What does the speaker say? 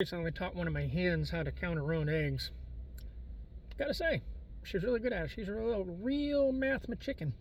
Recently taught one of my hens how to count her own eggs. Gotta say, she's really good at it. She's a real, real math chicken.